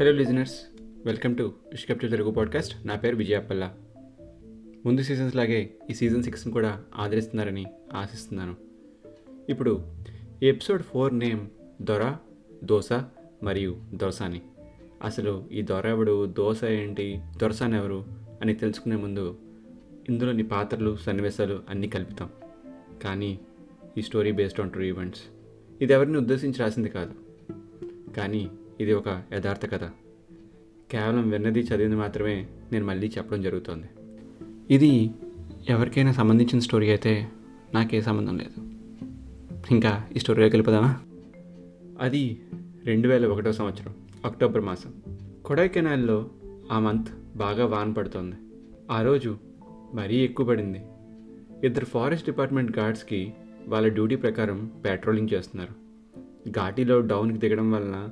Hello listeners welcome to ఇష్కప్ Telugu podcast నా పేరు విజయప్పల్ల. ముందు సీజన్స్ లాగే ఈ సీజన్ సిక్స్ని కూడా ఆదరిస్తున్నారని ఆశిస్తున్నాను. ఇప్పుడు ఈ ఎపిసోడ్ ఫోర్ నేమ్ దొర దోస మరియు దోసాని. అసలు ఈ దొర ఎవడు దోశ ఏంటి దొరసాని ఎవరు అని తెలుసుకునే ముందు ఇందులోని పాత్రలు సన్నివేశాలు అన్నీ కలుపుతాం. కానీ ఈ story based on true events ఇది ఎవరిని ఉద్దేశించి రాసింది కాదు. కానీ ఇది ఒక యథార్థ కథ. కేవలం విన్నది చదివింది మాత్రమే నేను మళ్ళీ చెప్పడం జరుగుతోంది. ఇది ఎవరికైనా సంబంధించిన స్టోరీ అయితే నాకే సంబంధం లేదు. ఇంకా ఈ స్టోరీలోకి వెళ్ళిపోదామా అది రెండు వేల ఒకటో సంవత్సరం అక్టోబర్ మాసం. కొడైకెనాల్లో ఆ మంత్ బాగా వాన పడుతోంది. ఆ రోజు మరీ ఎక్కువ పడింది. ఇద్దరు ఫారెస్ట్ డిపార్ట్మెంట్ గార్డ్స్కి వాళ్ళ డ్యూటీ ప్రకారం పెట్రోలింగ్ చేస్తున్నారు. ఘాటీలో డౌన్కి దిగడం వలన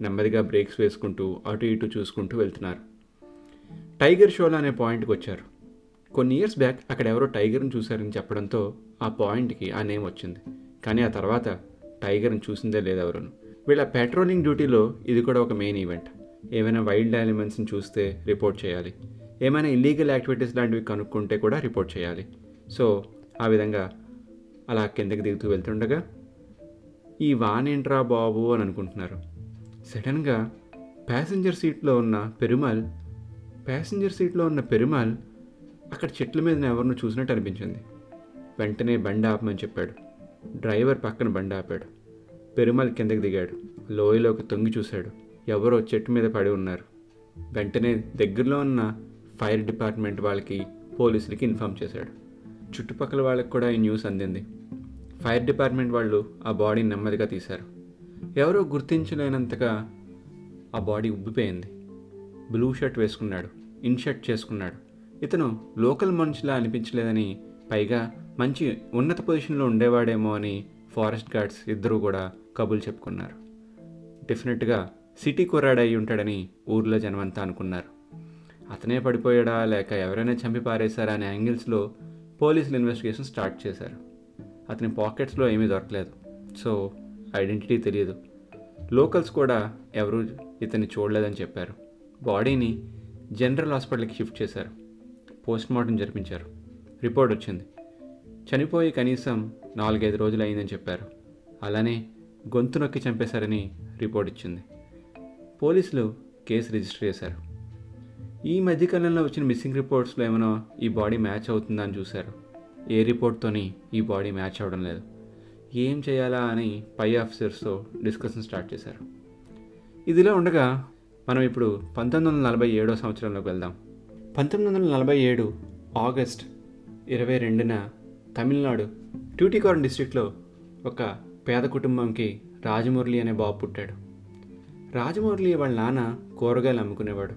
నెమ్మదిగా బ్రేక్స్ వేసుకుంటూ అటు ఇటు చూసుకుంటూ వెళ్తున్నారు. టైగర్ షోలా అనే పాయింట్కి వచ్చారు. కొన్ని ఇయర్స్ బ్యాక్ అక్కడ ఎవరో టైగర్ని చూశారని చెప్పడంతో ఆ పాయింట్కి ఆ నేమ్ వచ్చింది. కానీ ఆ తర్వాత టైగర్ని చూసిందే లేదు ఎవరును. వీళ్ళ పెట్రోలింగ్ డ్యూటీలో ఇది కూడా ఒక మెయిన్ ఈవెంట్ ఏమైనా వైల్డ్ యానిమల్స్ని చూస్తే రిపోర్ట్ చేయాలి. ఏమైనా ఇల్లీగల్ యాక్టివిటీస్ లాంటివి కనుక్కుంటే కూడా రిపోర్ట్ చేయాలి. సో ఆ విధంగా అలా కిందకి దిగుతూ వెళ్తుండగా ఈ వానేంట్రా బాబు? అని అనుకుంటున్నారు. సడన్గా ప్యాసింజర్ సీట్లో ఉన్న పెరుమాల్ ప్యాసింజర్ సీట్లో ఉన్న పెరుమాల్ అక్కడ చెట్ల మీద ఎవరినో చూసినట్టు అనిపించింది. వెంటనే బండి ఆపమని చెప్పాడు. డ్రైవర్ పక్కన బండి ఆపాడు. పెరుమాల్ కిందకి దిగాడు. లోయలోకి తొంగి చూశాడు. ఎవరో చెట్టు మీద పడి ఉన్నారు. వెంటనే దగ్గరలో ఉన్న ఫైర్ డిపార్ట్మెంట్ వాళ్ళకి పోలీసులకి ఇన్ఫామ్ చేశాడు. చుట్టుపక్కల వాళ్ళకి కూడా ఈ న్యూస్ అందింది. ఫైర్ డిపార్ట్మెంట్ వాళ్ళు ఆ బాడీని నెమ్మదిగా తీశారు. ఎవరో గుర్తించలేనంతగా ఆ బాడీ ఉబ్బిపోయింది. బ్లూ షర్ట్ వేసుకున్నాడు ఇన్ షర్ట్ చేసుకున్నాడు. ఇతను లోకల్ మనుషులా అనిపించలేదని పైగా మంచి ఉన్నత పొజిషన్లో ఉండేవాడేమో అని ఫారెస్ట్ గార్డ్స్ ఇద్దరూ కూడా కబులు చెప్పుకున్నారు. డెఫినెట్గా సిటీ కుర్రాడై ఉంటాడని ఊర్లో జనమంతా అనుకున్నారు. అతనే పడిపోయాడా లేక ఎవరైనా చంపి పారేశారా అనే యాంగిల్స్లో పోలీసులు ఇన్వెస్టిగేషన్ స్టార్ట్ చేశారు. అతని పాకెట్స్లో ఏమీ దొరకలేదు. సో ఐడెంటిటీ తెలియదు లోకల్స్ కూడా ఎవరు ఇతన్ని చూడలేదని చెప్పారు. బాడీని జనరల్ హాస్పిటల్కి షిఫ్ట్ చేశారు. పోస్ట్మార్టం జరిపించారు. రిపోర్ట్ వచ్చింది. చనిపోయి కనీసం నాలుగైదు రోజులు అయిందని చెప్పారు. అలానే గొంతు నొక్కి చంపేశారని రిపోర్ట్ ఇచ్చింది. పోలీసులు కేసు రిజిస్టర్ చేశారు. ఈ మధ్యకాలంలో వచ్చిన మిస్సింగ్ రిపోర్ట్స్లో ఏమైనా ఈ బాడీ మ్యాచ్ అవుతుందా అని చూశారు. ఏ రిపోర్ట్తోని ఈ బాడీ మ్యాచ్ అవ్వడం లేదు. ఏం చేయాలా అని పై ఆఫీసర్స్తో డిస్కషన్ స్టార్ట్ చేశారు. ఇదిలా ఉండగా మనం ఇప్పుడు పంతొమ్మిది వందల నలభై ఏడో సంవత్సరంలోకి వెళ్దాం. పంతొమ్మిది వందల నలభై ఏడు ఆగస్ట్ ఇరవై రెండున తమిళనాడు ట్యూటికారన్ డిస్టిక్లో ఒక పేద కుటుంబంకి రాజమురళి అనే బాబు పుట్టాడు. రాజమురళి వాళ్ళ నాన్న కూరగాయలు అమ్ముకునేవాడు.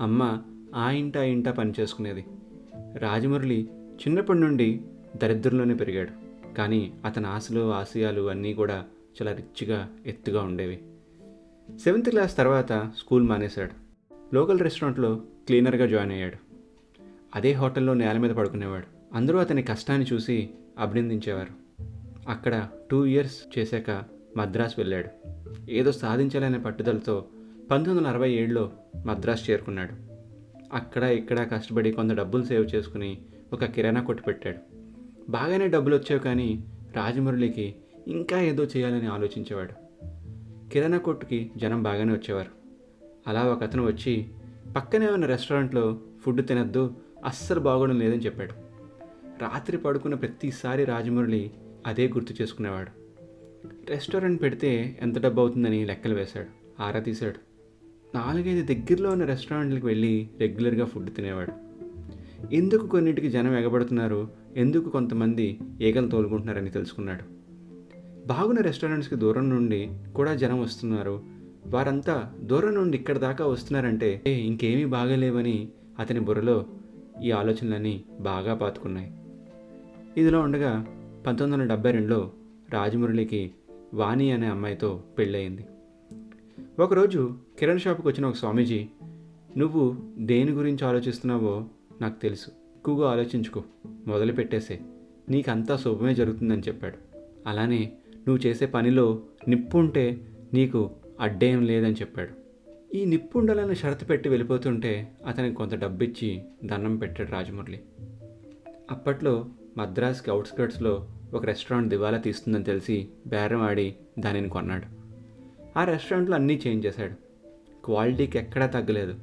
అమ్మ ఆ ఇంట ఆ ఇంట పని చేసుకునేది. రాజమురళి చిన్నప్పటి నుండి దరిద్రంలోనే పెరిగాడు. కానీ అతని ఆశలు ఆశయాలు అన్నీ కూడా చాలా రిచ్గా ఎత్తుగా ఉండేవి. సెవెంత్ క్లాస్ తర్వాత స్కూల్ మానేశాడు. లోకల్ రెస్టారెంట్లో క్లీనర్గా జాయిన్ అయ్యాడు. అదే హోటల్లో నేల మీద పడుకునేవాడు. అందరూ అతని కష్టాన్ని చూసి అభినందించేవారు. అక్కడ టూ ఇయర్స్ చేశాక మద్రాస్ వెళ్ళాడు. ఏదో సాధించాలనే పట్టుదలతో పంతొమ్మిది వందల అరవై ఏడులో మద్రాస్ చేరుకున్నాడు. అక్కడ ఇక్కడ కష్టపడి కొంత డబ్బులు సేవ్ చేసుకుని ఒక కిరాణా కొట్టు పెట్టాడు. బాగానే డబ్బులు వచ్చావు కానీ రాజమురళికి ఇంకా ఏదో చేయాలని ఆలోచించేవాడు. కిరాణా కొట్టుకి జనం బాగానే వచ్చేవారు. అలా ఒక అతను వచ్చి పక్కనే ఉన్న రెస్టారెంట్లో ఫుడ్ తినద్దు అస్సలు బాగోడం లేదని చెప్పాడు. రాత్రి పడుకున్న ప్రతిసారి రాజమురళి అదే గుర్తు చేసుకునేవాడు. రెస్టారెంట్ పెడితే ఎంత డబ్బు అవుతుందని లెక్కలు వేశాడు ఆరా తీశాడు. నాలుగైదు దగ్గరలో ఉన్న రెస్టారెంట్లకు వెళ్ళి రెగ్యులర్గా ఫుడ్ తినేవాడు. ఎందుకు కొన్నింటికి జనం ఎగబడుతున్నారు ఎందుకు కొంతమంది ఏకలు తోలుకుంటున్నారని తెలుసుకున్నాడు. బాగున్న రెస్టారెంట్స్కి దూరం నుండి కూడా జనం వస్తున్నారు. వారంతా దూరం నుండి ఇక్కడ దాకా వస్తున్నారంటే ఇంకేమీ బాగాలేవని అతని బుర్రలో ఈ ఆలోచనలన్నీ బాగా పాతుకున్నాయి. ఇదిలో ఉండగా పంతొమ్మిది వందల డెబ్బై రెండులో రాజమురళికి వాణి అనే అమ్మాయితో పెళ్ళయింది. ఒకరోజు కిరణ్ షాప్కి వచ్చిన ఒక స్వామీజీ నువ్వు దేని గురించి ఆలోచిస్తున్నావో నాకు తెలుసు. ఎక్కువగా ఆలోచించుకో. మొదలు పెట్టేసే నీకంతా శుభమే జరుగుతుందని చెప్పాడు. అలానే నువ్వు చేసే పనిలో నిప్పు ఉంటే నీకు అడ్డేం లేదని చెప్పాడు. ఈ నిప్పుండలను షరతు పెట్టి వెళ్ళిపోతుంటే అతనికి కొంత డబ్బిచ్చి దండం పెట్టాడు రాజమురళి. అప్పట్లో మద్రాస్కి అవుట్స్కర్ట్స్లో ఒక రెస్టారెంట్ దివాలా తీస్తుందని తెలిసి బేరం ఆడి దానిని కొన్నాడు. ఆ రెస్టారెంట్లో అన్నీ చేంజ్ చేశాడు. క్వాలిటీకి ఎక్కడా తగ్గలేదు.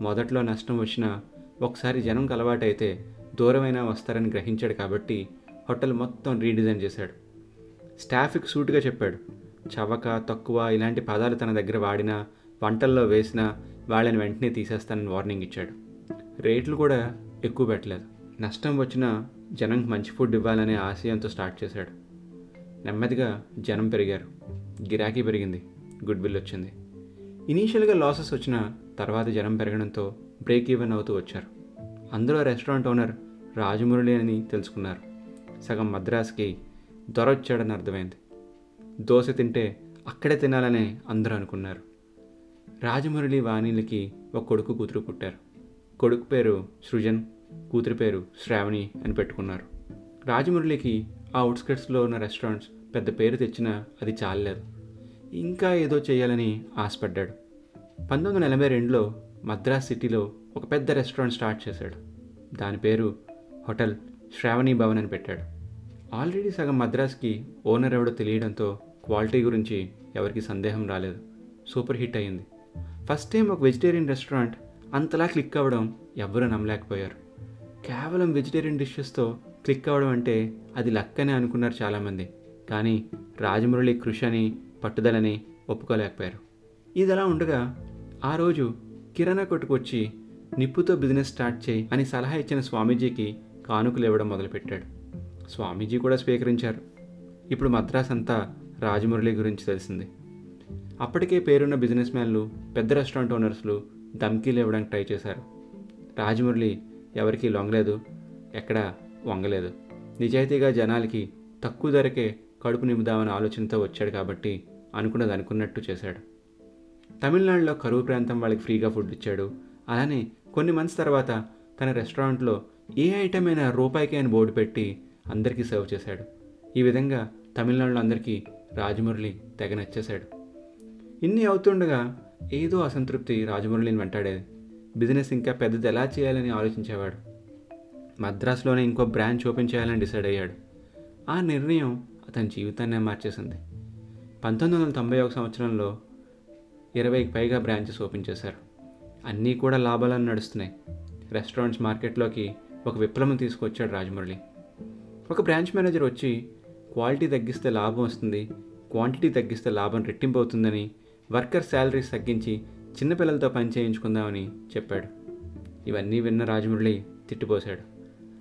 మొదట్లో నష్టం వచ్చినా ఒకసారి జనంకి అలవాటైతే దూరమైనా వస్తారని గ్రహించాడు కాబట్టి హోటల్ మొత్తం రీడిజైన్ చేశాడు. స్టాఫ్కి సూటుగా చెప్పాడు. చవక తక్కువ ఇలాంటి పదాలు తన దగ్గర వాడినా వంటల్లో వేసినా వాళ్ళని వెంటనే తీసేస్తానని వార్నింగ్ ఇచ్చాడు. రేట్లు కూడా ఎక్కువ పెట్టలేదు. నష్టం వచ్చినా జనంకి మంచి ఫుడ్ ఇవ్వాలనే ఆశయంతో స్టార్ట్ చేశాడు. నెమ్మదిగా జనం పెరిగారు. గిరాకీ పెరిగింది. గుడ్ విల్ వచ్చింది. ఇనీషియల్గా లాసెస్ వచ్చినా తర్వాత జనం పెరగడంతో బ్రేక్ ఈవెన్ అవుతూ వచ్చారు. అందులో రెస్టారెంట్ ఓనర్ రాజమురళి అని తెలుసుకున్నారు. సగం మద్రాస్కి దొర వచ్చాడని అర్థమైంది. దోశ తింటే అక్కడే తినాలని అందరూ అనుకున్నారు. రాజమురళి వాణిలకి ఒక కొడుకు కూతురు పుట్టారు. కొడుకు పేరు సృజన్ కూతురి పేరు శ్రావణి అని పెట్టుకున్నారు. రాజమురళికి ఆ అవుట్స్కట్స్లో ఉన్న రెస్టారెంట్స్ పెద్ద పేరు తెచ్చినా అది చాలలేదు. ఇంకా ఏదో చేయాలని ఆశపడ్డాడు. పంతొమ్మిది వందల ఎనభై రెండులో మద్రాస్ సిటీలో ఒక పెద్ద రెస్టారెంట్ స్టార్ట్ చేశాడు. దాని పేరు హోటల్ శ్రావణి భవన్ అని పెట్టాడు. ఆల్రెడీ సగం మద్రాస్కి ఓనర్ ఎవడో తెలియడంతో క్వాలిటీ గురించి ఎవరికి సందేహం రాలేదు. సూపర్ హిట్ అయింది ఫస్ట్ టైం ఒక వెజిటేరియన్ రెస్టారెంట్ అంతలా క్లిక్ అవ్వడం ఎవ్వరూ నమ్మలేకపోయారు. కేవలం వెజిటేరియన్ డిషెస్తో క్లిక్ అవ్వడం అంటే అది లక్ అని అనుకున్నారు చాలామంది. కానీ రాజమురళి కృషి అని పట్టుదలని ఒప్పుకోలేకపోయారు. ఇది అలా ఉండగా ఆ రోజు కిరాణా కొట్టుకొచ్చి నిప్పుతో బిజినెస్ స్టార్ట్ చేయి అని సలహా ఇచ్చిన స్వామీజీకి కానుకలు ఇవ్వడం మొదలుపెట్టాడు. స్వామీజీ కూడా స్వీకరించారు. ఇప్పుడు మద్రాస్ అంతా రాజమురళి గురించి తెలిసింది. అప్పటికే పేరున్న బిజినెస్ మ్యాన్లు పెద్ద రెస్టారెంట్ ఓనర్స్లు ధమ్కీలు ఇవ్వడానికి ట్రై చేశారు. రాజమురళి ఎవరికీ లొంగలేదు ఎక్కడా వంగలేదు. నిజాయితీగా జనాలకి తక్కువ ధరకే కడుపు నింపుదామనే ఆలోచనతో వచ్చాడు కాబట్టి అనుకున్నది అనుకున్నట్టు చేశాడు. తమిళనాడులో కరువు ప్రాంతం వాళ్ళకి ఫ్రీగా ఫుడ్ ఇచ్చాడు. అలానే కొన్ని మంత్స్ తర్వాత తన రెస్టారెంట్లో ఏ ఐటమ్ అయినా రూపాయికి అని బోర్డు పెట్టి అందరికీ సర్వ్ చేశాడు. ఈ విధంగా తమిళనాడులో అందరికీ రాజమురళి తెగ నచ్చేశాడు. ఇన్ని అవుతుండగా ఏదో అసంతృప్తి రాజమురళిని వెంటాడేది. బిజినెస్ ఇంకా పెద్దది ఎలా చేయాలని ఆలోచించేవాడు. మద్రాసులోనే ఇంకో బ్రాంచ్ ఓపెన్ చేయాలని డిసైడ్ అయ్యాడు. ఆ నిర్ణయం అతని జీవితాన్నే మార్చేసింది. పంతొమ్మిది వందల తొంభై ఒక సంవత్సరంలో ఇరవైకి పైగా బ్రాంచెస్ ఓపెన్ చేశారు. అన్నీ కూడా లాభాలను నడుస్తున్నాయి. రెస్టారెంట్స్ మార్కెట్లోకి ఒక విప్లవం తీసుకొచ్చాడు రాజమురళి. ఒక బ్రాంచ్ మేనేజర్ వచ్చి క్వాలిటీ తగ్గిస్తే లాభం వస్తుంది క్వాంటిటీ తగ్గిస్తే లాభం రెట్టింపు అవుతుందని వర్కర్ శాలరీస్ తగ్గించి చిన్నపిల్లలతో పని చేయించుకుందామని చెప్పాడు. ఇవన్నీ విన్న రాజమురళి తిట్టిపోశాడు.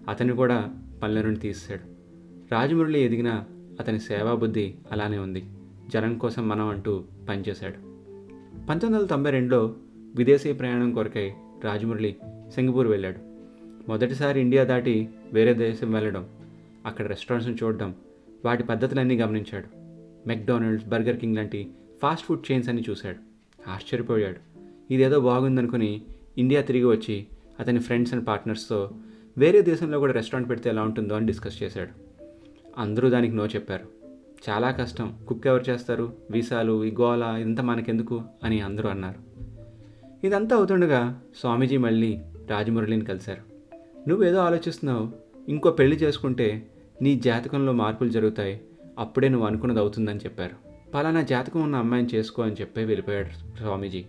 అతన్ని కూడా పనుల నుండి తీసేశాడు. రాజమురళి ఎదిగిన అతని సేవా బుద్ధి అలానే ఉంది. జనం కోసం మనం అంటూ పనిచేశాడు. పంతొమ్మిది వందల తొంభై రెండులో విదేశీ ప్రయాణం కొరకై రాజమురళి సింగపూర్ వెళ్ళాడు. మొదటిసారి ఇండియా దాటి వేరే దేశం వెళ్ళడం అక్కడ రెస్టారెంట్స్ని చూడడం వాటి పద్ధతులన్నీ గమనించాడు. మెక్డానల్డ్స్ బర్గర్ కింగ్ లాంటి ఫాస్ట్ ఫుడ్ చైన్స్ అన్ని చూశాడు. ఆశ్చర్యపోయాడు. ఇదేదో బాగుందనుకుని ఇండియా తిరిగి వచ్చి అతని ఫ్రెండ్స్ అండ్ పార్ట్నర్స్తో వేరే దేశంలో కూడా రెస్టారెంట్ పెడితే ఎలా ఉంటుందో అని డిస్కస్ చేశాడు. అందరూ దానికి నో చెప్పారు. చాలా కష్టం. కుక్ ఎవరు చేస్తారు? వీసాలు ఈ గోల ఇదంతా మనకెందుకు? అని అందరూ అన్నారు. ఇదంతా అవుతుండగా స్వామీజీ మళ్ళీ రాజమురళిని కలిశారు. నువ్వేదో ఆలోచిస్తున్నావు? ఇంకో పెళ్ళి చేసుకుంటే నీ జాతకంలో మార్పులు జరుగుతాయి. అప్పుడే నువ్వు అనుకున్నది అవుతుందని చెప్పారు. పలానా జాతకం ఉన్న అమ్మాయిని చేసుకో అని చెప్పి వెళ్ళిపోయాడు స్వామీజీ.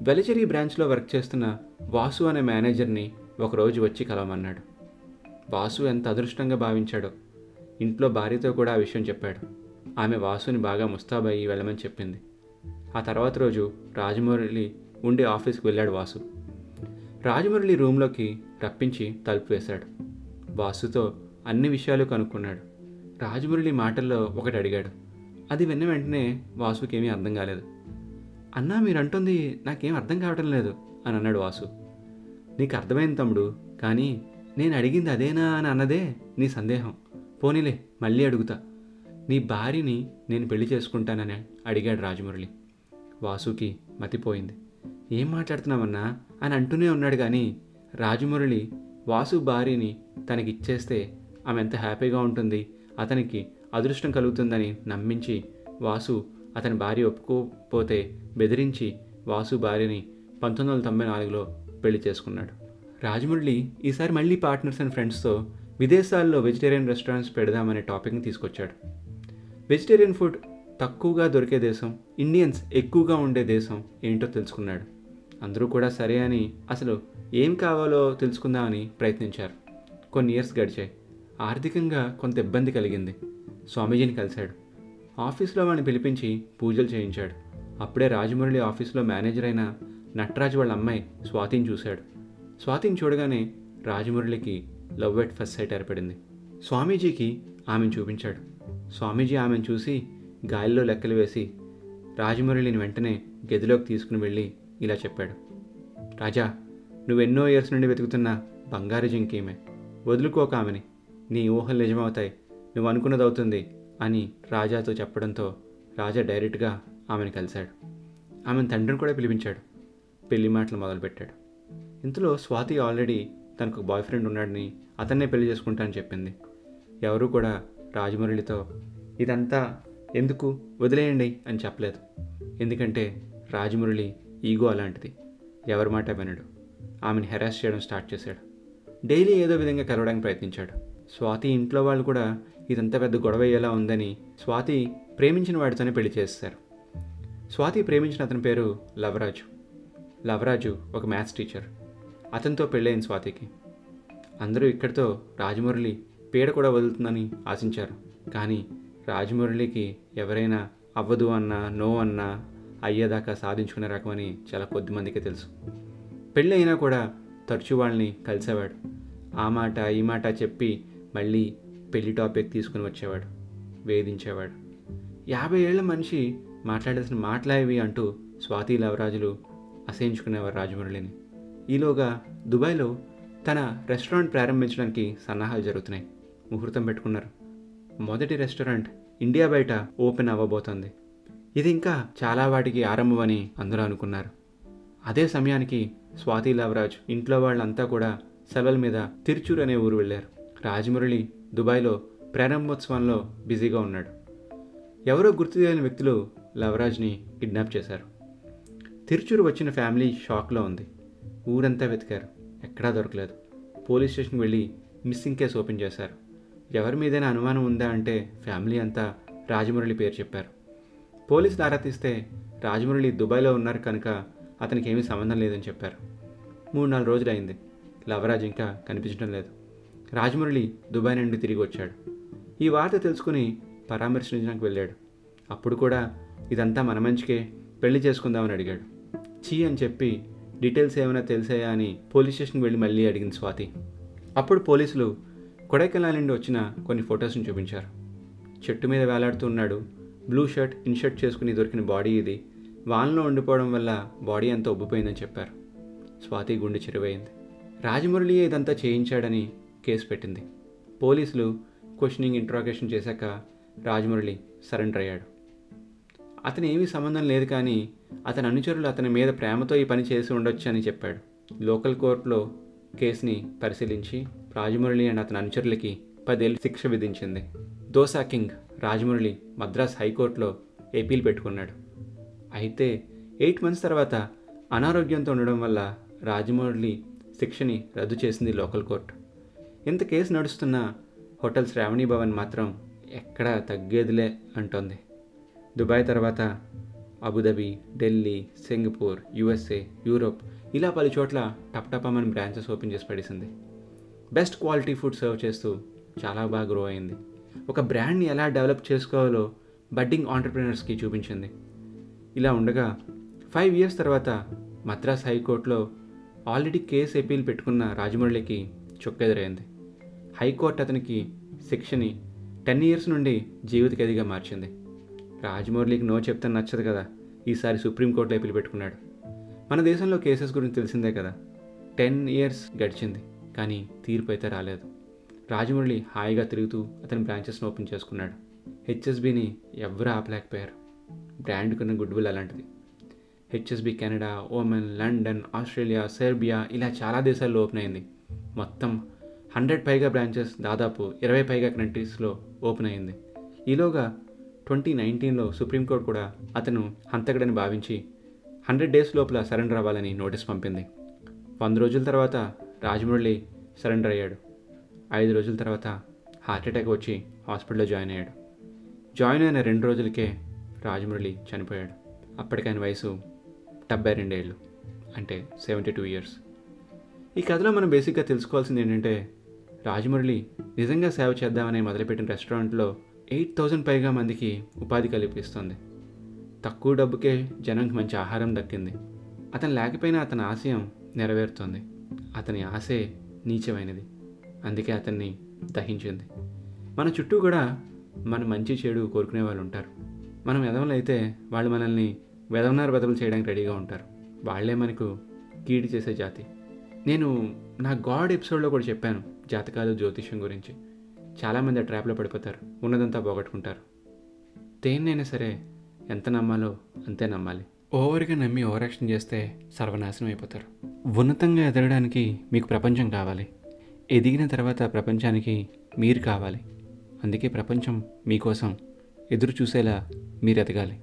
వెలచెరి బ్రాంచ్లో వర్క్ చేస్తున్న వాసు అనే మేనేజర్ని ఒకరోజు వచ్చి కలవమన్నాడు. వాసు ఎంత అదృష్టంగా భావించాడో ఇంట్లో భార్యతో కూడా ఆ విషయం చెప్పాడు. ఆమె వాసుని బాగా ముస్తాబయ్యి వెళ్ళమని చెప్పింది. ఆ తర్వాత రోజు రాజమురళి ఉండే ఆఫీస్కి వెళ్ళాడు వాసు. రాజమురళి రూమ్లోకి రప్పించి తలుపు వేశాడు. వాసుతో అన్ని విషయాలు కనుక్కున్నాడు. రాజమురళి మాటల్లో ఒకటి అడిగాడు. అది విన్న వెంటనే వాసుకేమీ అర్థం కాలేదు. అన్నా మీరంటుంది నాకేం అర్థం కావటం లేదు అని అన్నాడు వాసు. నీకు అర్థమైంది తమ్ముడు కానీ నేను అడిగింది అదేనా అని అన్నదే నీ సందేహం. పోనీలే మళ్ళీ అడుగుతా. నీ భార్యని నేను పెళ్ళి చేసుకుంటానని అడిగాడు రాజమురళి. వాసుకి మతిపోయింది. ఏం మాట్లాడుతున్నామన్నా అని అంటూనే ఉన్నాడు కానీ రాజమురళి వాసు భార్యని తనకి ఇచ్చేస్తే ఆమె ఎంత హ్యాపీగా ఉంటుంది అతనికి అదృష్టం కలుగుతుందని నమ్మించి వాసు అతని భార్య ఒప్పుకోకపోతే బెదిరించి వాసు భార్యని పంతొమ్మిది వందల తొంభై నాలుగులో పెళ్ళి చేసుకున్నాడు. రాజమురళి ఈసారి మళ్ళీ పార్ట్నర్స్ అండ్ ఫ్రెండ్స్తో విదేశాల్లో వెజిటేరియన్ రెస్టారెంట్స్ పెడదామనే టాపిక్ని తీసుకొచ్చాడు. వెజిటేరియన్ ఫుడ్ తక్కువగా దొరికే దేశం ఇండియన్స్ ఎక్కువగా ఉండే దేశం ఏంటో తెలుసుకున్నాడు. అందరూ కూడా సరే అని అసలు ఏం కావాలో తెలుసుకుందామని ప్రయత్నించారు. కొన్ని ఇయర్స్ గడిచాయి. ఆర్థికంగా కొంత ఇబ్బంది కలిగింది. స్వామీజీని కలిశాడు. ఆఫీస్లో వాడిని పిలిపించి పూజలు చేయించాడు. అప్పుడే రాజమురళి ఆఫీస్లో మేనేజర్ అయిన నటరాజు వాళ్ళ అమ్మాయి స్వాతిని చూశాడు. స్వాతిని చూడగానే రాజమురళికి లవ్ ఎట్ ఫస్ట్ సైట్ ఏర్పడింది. స్వామీజీకి ఆమెను చూపించాడు. స్వామీజీ ఆమెను చూసి గాలిలో లెక్కలు వేసి రాజమురళిని వెంటనే గదిలోకి తీసుకుని వెళ్ళి ఇలా చెప్పాడు. రాజా నువ్వెన్నో ఇయర్స్ నుండి వెతుకుతున్న బంగారు జింకీమే వదులుకోక ఆమెని. నీ ఊహలు నిజమవుతాయి. నువ్వు అనుకున్నది అవుతుంది అని రాజాతో చెప్పడంతో రాజా డైరెక్ట్గా ఆమెను కలిశాడు. ఆమెను తండ్రిని కూడా పిలిపించాడు. పెళ్ళి మాటలు మొదలుపెట్టాడు. ఇంతలో స్వాతి ఆల్రెడీ తనకు బాయ్ ఫ్రెండ్ ఉన్నాడని అతన్నే పెళ్ళి చేసుకుంటా అని చెప్పింది. ఎవరూ కూడా రాజమురళితో ఇదంతా ఎందుకు? వదిలేయండి అని చెప్పలేదు. ఎందుకంటే రాజమురళి ఈగో అలాంటిది. ఎవరి మాట వినడు. ఆమెను హెరాస్ చేయడం స్టార్ట్ చేశాడు. డైలీ ఏదో విధంగా కలవడానికి ప్రయత్నించాడు. స్వాతి ఇంట్లో వాళ్ళు కూడా ఇదంతా పెద్ద గొడవ ఎలా ఉందని స్వాతి ప్రేమించిన వాడితోనే పెళ్ళి చేస్తారు స్వాతి ప్రేమించిన అతని పేరు లవరాజు. లవరాజు ఒక మ్యాథ్స్ టీచర్ అతనితో పెళ్ళైంది స్వాతికి. అందరూ ఇక్కడితో రాజమురళి పీడ కూడా వదులుతుందని ఆశించారు. కానీ రాజమురళికి ఎవరైనా అవ్వదు అన్నా నో అన్నా అయ్యేదాకా సాధించుకునే రకమని చాలా కొద్ది మందికి తెలుసు. పెళ్ళి అయినా కూడా తరచూ వాళ్ళని కలిసేవాడు. ఆ మాట ఈ మాట చెప్పి మళ్ళీ పెళ్ళి టాపిక్ తీసుకుని వచ్చేవాడు వేధించేవాడు. యాభై ఏళ్ళ మనిషి మాట్లాడాల్సిన మాట్లాడేవి అంటూ స్వాతి లవరాజులు అసహించుకునేవారు రాజమురళిని. ఈలోగా దుబాయ్లో తన రెస్టారెంట్ ప్రారంభించడానికి సన్నాహాలు జరుగుతున్నాయి. ముహూర్తం పెట్టుకున్నారు. మొదటి రెస్టారెంట్ ఇండియా బయట ఓపెన్ అవ్వబోతోంది. ఇది ఇంకా చాలా వాటికి ఆరంభమని అందరూ అనుకున్నారు. అదే సమయానికి స్వాతి లవరాజ్ ఇంట్లో వాళ్ళంతా కూడా సెలవుల మీద తిరుచూర్ అనే ఊరు వెళ్ళారు. రాజమురళి దుబాయ్లో ప్రారంభోత్సవంలో బిజీగా ఉన్నాడు. ఎవరో గుర్తు తెలియని వ్యక్తులు లవరాజ్ని కిడ్నాప్ చేశారు. తిరుచూరు వచ్చిన ఫ్యామిలీ షాక్లో ఉంది. ఊరంతా వెతికారు. ఎక్కడా దొరకలేదు. పోలీస్ స్టేషన్కి వెళ్ళి మిస్సింగ్ కేసు ఓపెన్ చేశారు. ఎవరి మీదైనా అనుమానం ఉందా అంటే ఫ్యామిలీ అంతా రాజమురళి పేరు చెప్పారు. పోలీసులు ఆరా తీస్తే రాజమురళి దుబాయ్లో ఉన్నారు కనుక అతనికి ఏమీ సంబంధం లేదని చెప్పారు. మూడు నాలుగు రోజులు అయింది లవరాజ్ ఇంకా కనిపించడం లేదు. రాజమురళి దుబాయ్ నుండి తిరిగి వచ్చాడు. ఈ వార్త తెలుసుకుని పరామర్శించడానికి వెళ్ళాడు. అప్పుడు కూడా ఇదంతా మన మంచికే పెళ్ళి చేసుకుందామని అడిగాడు. చీ అని చెప్పి డీటెయిల్స్ ఏమైనా తెలిసాయా అని పోలీస్ స్టేషన్కి వెళ్ళి మళ్ళీ అడిగింది స్వాతి. అప్పుడు పోలీసులు కొడైకెనాల్ నుండి వచ్చిన కొన్ని ఫొటోస్ని చూపించారు. చెట్టు మీద వేలాడుతూ ఉన్నాడు. బ్లూ షర్ట్ ఇన్షర్ట్ చేసుకుని దొరికిన బాడీ ఇది. వాన్లో ఉండిపోవడం వల్ల బాడీ అంతా ఉబ్బిపోయిందని చెప్పారు. స్వాతి గుండె చెరువైంది. రాజమురళి ఇదంతా చేయించాడని కేసు పెట్టింది. పోలీసులు క్వశ్చనింగ్ ఇంట్రాగేషన్ చేశాక రాజమురళి సరెండర్ అయ్యాడు. అతని ఏమీ సంబంధం లేదు కానీ అతని అనుచరులు అతని మీద ప్రేమతో ఈ పని చేసి ఉండొచ్చు అని చెప్పాడు. లోకల్ కోర్టులో కేసుని పరిశీలించి రాజమురళి అండ్ అతని అనుచరులకి పదేళ్ళు శిక్ష విధించింది. దోసా కింగ్ రాజమురళి మద్రాస్ హైకోర్టులో ఏపీలు పెట్టుకున్నాడు. అయితే ఎయిట్ మంత్స్ తర్వాత అనారోగ్యంతో ఉండడం వల్ల రాజమౌళి శిక్షని రద్దు చేసింది లోకల్ కోర్టు. ఇంత కేసు నడుస్తున్న హోటల్ శ్రావణి భవన్ మాత్రం ఎక్కడా తగ్గేదిలే అంటోంది. దుబాయ్ తర్వాత Abu Dhabi Delhi Singapore USA Europe ఇలా పలు చోట్ల టప్టపమని బ్రాంచెస్ ఓపెన్ చేసి పడేసింది. బెస్ట్ క్వాలిటీ ఫుడ్ సర్వ్ చేస్తూ చాలా బాగా గ్రో అయింది. ఒక బ్రాండ్ని ఎలా డెవలప్ చేసుకోవాలో బడ్డింగ్ ఆంటర్ప్రినర్స్కి చూపించింది. ఇలా ఉండగా ఫైవ్ ఇయర్స్ తర్వాత మద్రాస్ హైకోర్టులో ఆల్రెడీ కేసు అపీల్ పెట్టుకున్న రాజమౌళికి చొక్కెదురైంది. హైకోర్టు అతనికి శిక్షని టెన్ ఇయర్స్ నుండి జీవిత ఖైదీగా మార్చింది. రాజమౌళికి నో చెప్తే నచ్చదు కదా. ఈసారి సుప్రీంకోర్టులో అపీల్ పెట్టుకున్నాడు. మన దేశంలో కేసెస్ గురించి తెలిసిందే కదా. టెన్ ఇయర్స్ గడిచింది కానీ తీర్పు అయితే రాలేదు. రాజమౌళి హాయిగా తిరుగుతూ అతని బ్రాంచెస్ని ఓపెన్ చేసుకున్నాడు. హెచ్ఎస్బిని ఎవరు ఆపలేకపోయారు. బ్రాండ్కున్న గుడ్ విల్ అలాంటిది. HSB Canada Oman London Australia Serbia ఇలా చాలా దేశాల్లో ఓపెన్ అయింది. మొత్తం హండ్రెడ్ పైగా బ్రాంచెస్ దాదాపు ఇరవై పైగా కంట్రీస్లో ఓపెన్ అయింది. ఈలోగా ట్వంటీ నైన్టీన్లో సుప్రీంకోర్టు కూడా అతను హంతకుడని భావించి హండ్రెడ్ డేస్ లోపల సరెండర్ అవ్వాలని నోటీస్ పంపింది. వంద రోజుల తర్వాత రాజమురళి సరెండర్ అయ్యాడు. ఐదు రోజుల తర్వాత హార్ట్అటాక్ వచ్చి హాస్పిటల్లో జాయిన్ అయ్యాడు. జాయిన్ అయిన రెండు రోజులకే రాజమురళి చనిపోయాడు. అప్పటికి ఆయన వయసు డెబ్బై రెండేళ్ళు అంటే సెవెంటీ టూ ఇయర్స్. ఈ కథలో మనం బేసిక్గా తెలుసుకోవాల్సింది ఏంటంటే రాజమురళి నిజంగా సేవ చేద్దామని మొదలుపెట్టిన రెస్టారెంట్లో ఎయిట్ థౌజండ్ పైగా మందికి ఉపాధి కల్పిస్తుంది. తక్కువ డబ్బుకే జనంకి మంచి ఆహారం దక్కింది. అతను లేకపోయినా అతని ఆశయం నెరవేరుతుంది. అతని ఆశే నీచమైనది. అందుకే అతన్ని దహించింది. మన చుట్టూ కూడా మన మంచి చెడు కోరుకునే వాళ్ళు ఉంటారు. మనం వెదవలు అయితే వాళ్ళు మనల్ని వెధవనారు వెధవలు చేయడానికి రెడీగా ఉంటారు. వాళ్ళే మనకు కీడి చేసే జాతి. నేను నా గాడ్ ఎపిసోడ్లో కూడా చెప్పాను జాతకాలు జ్యోతిష్యం గురించి. చాలామంది ఆ ట్రాప్లో పడిపోతారు. ఉన్నదంతా పోగొట్టుకుంటారు. దేన్నైనా సరే ఎంత నమ్మాలో అంతే నమ్మాలి. ఓవర్గా నమ్మి ఓవర్ యాక్షన్ చేస్తే సర్వనాశనం అయిపోతారు. ఉన్నతంగా ఎదగడానికి మీకు ప్రపంచం కావాలి. ఎదిగిన తర్వాత ప్రపంచానికి మీరు కావాలి. అందుకే ప్రపంచం మీకోసం ఎదురు చూసేలా మీరు ఎదగాలి.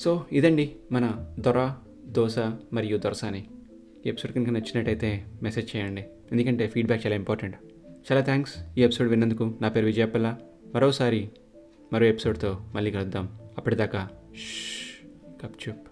సో ఇదండి మన దొర దోశ మరియు దొరసాని. ఎపిసోడ్ కనుక నచ్చినట్టయితే మెసేజ్ చేయండి. ఎందుకంటే ఫీడ్బ్యాక్ చాలా ఇంపార్టెంట్. చాలా థ్యాంక్స్ ఈ ఎపిసోడ్ విన్నందుకు నా పేరు విజయపల్ల మరోసారి మరో ఎపిసోడ్తో మళ్ళీ కలుద్దాం. అప్పటిదాకా కప్ చూప్.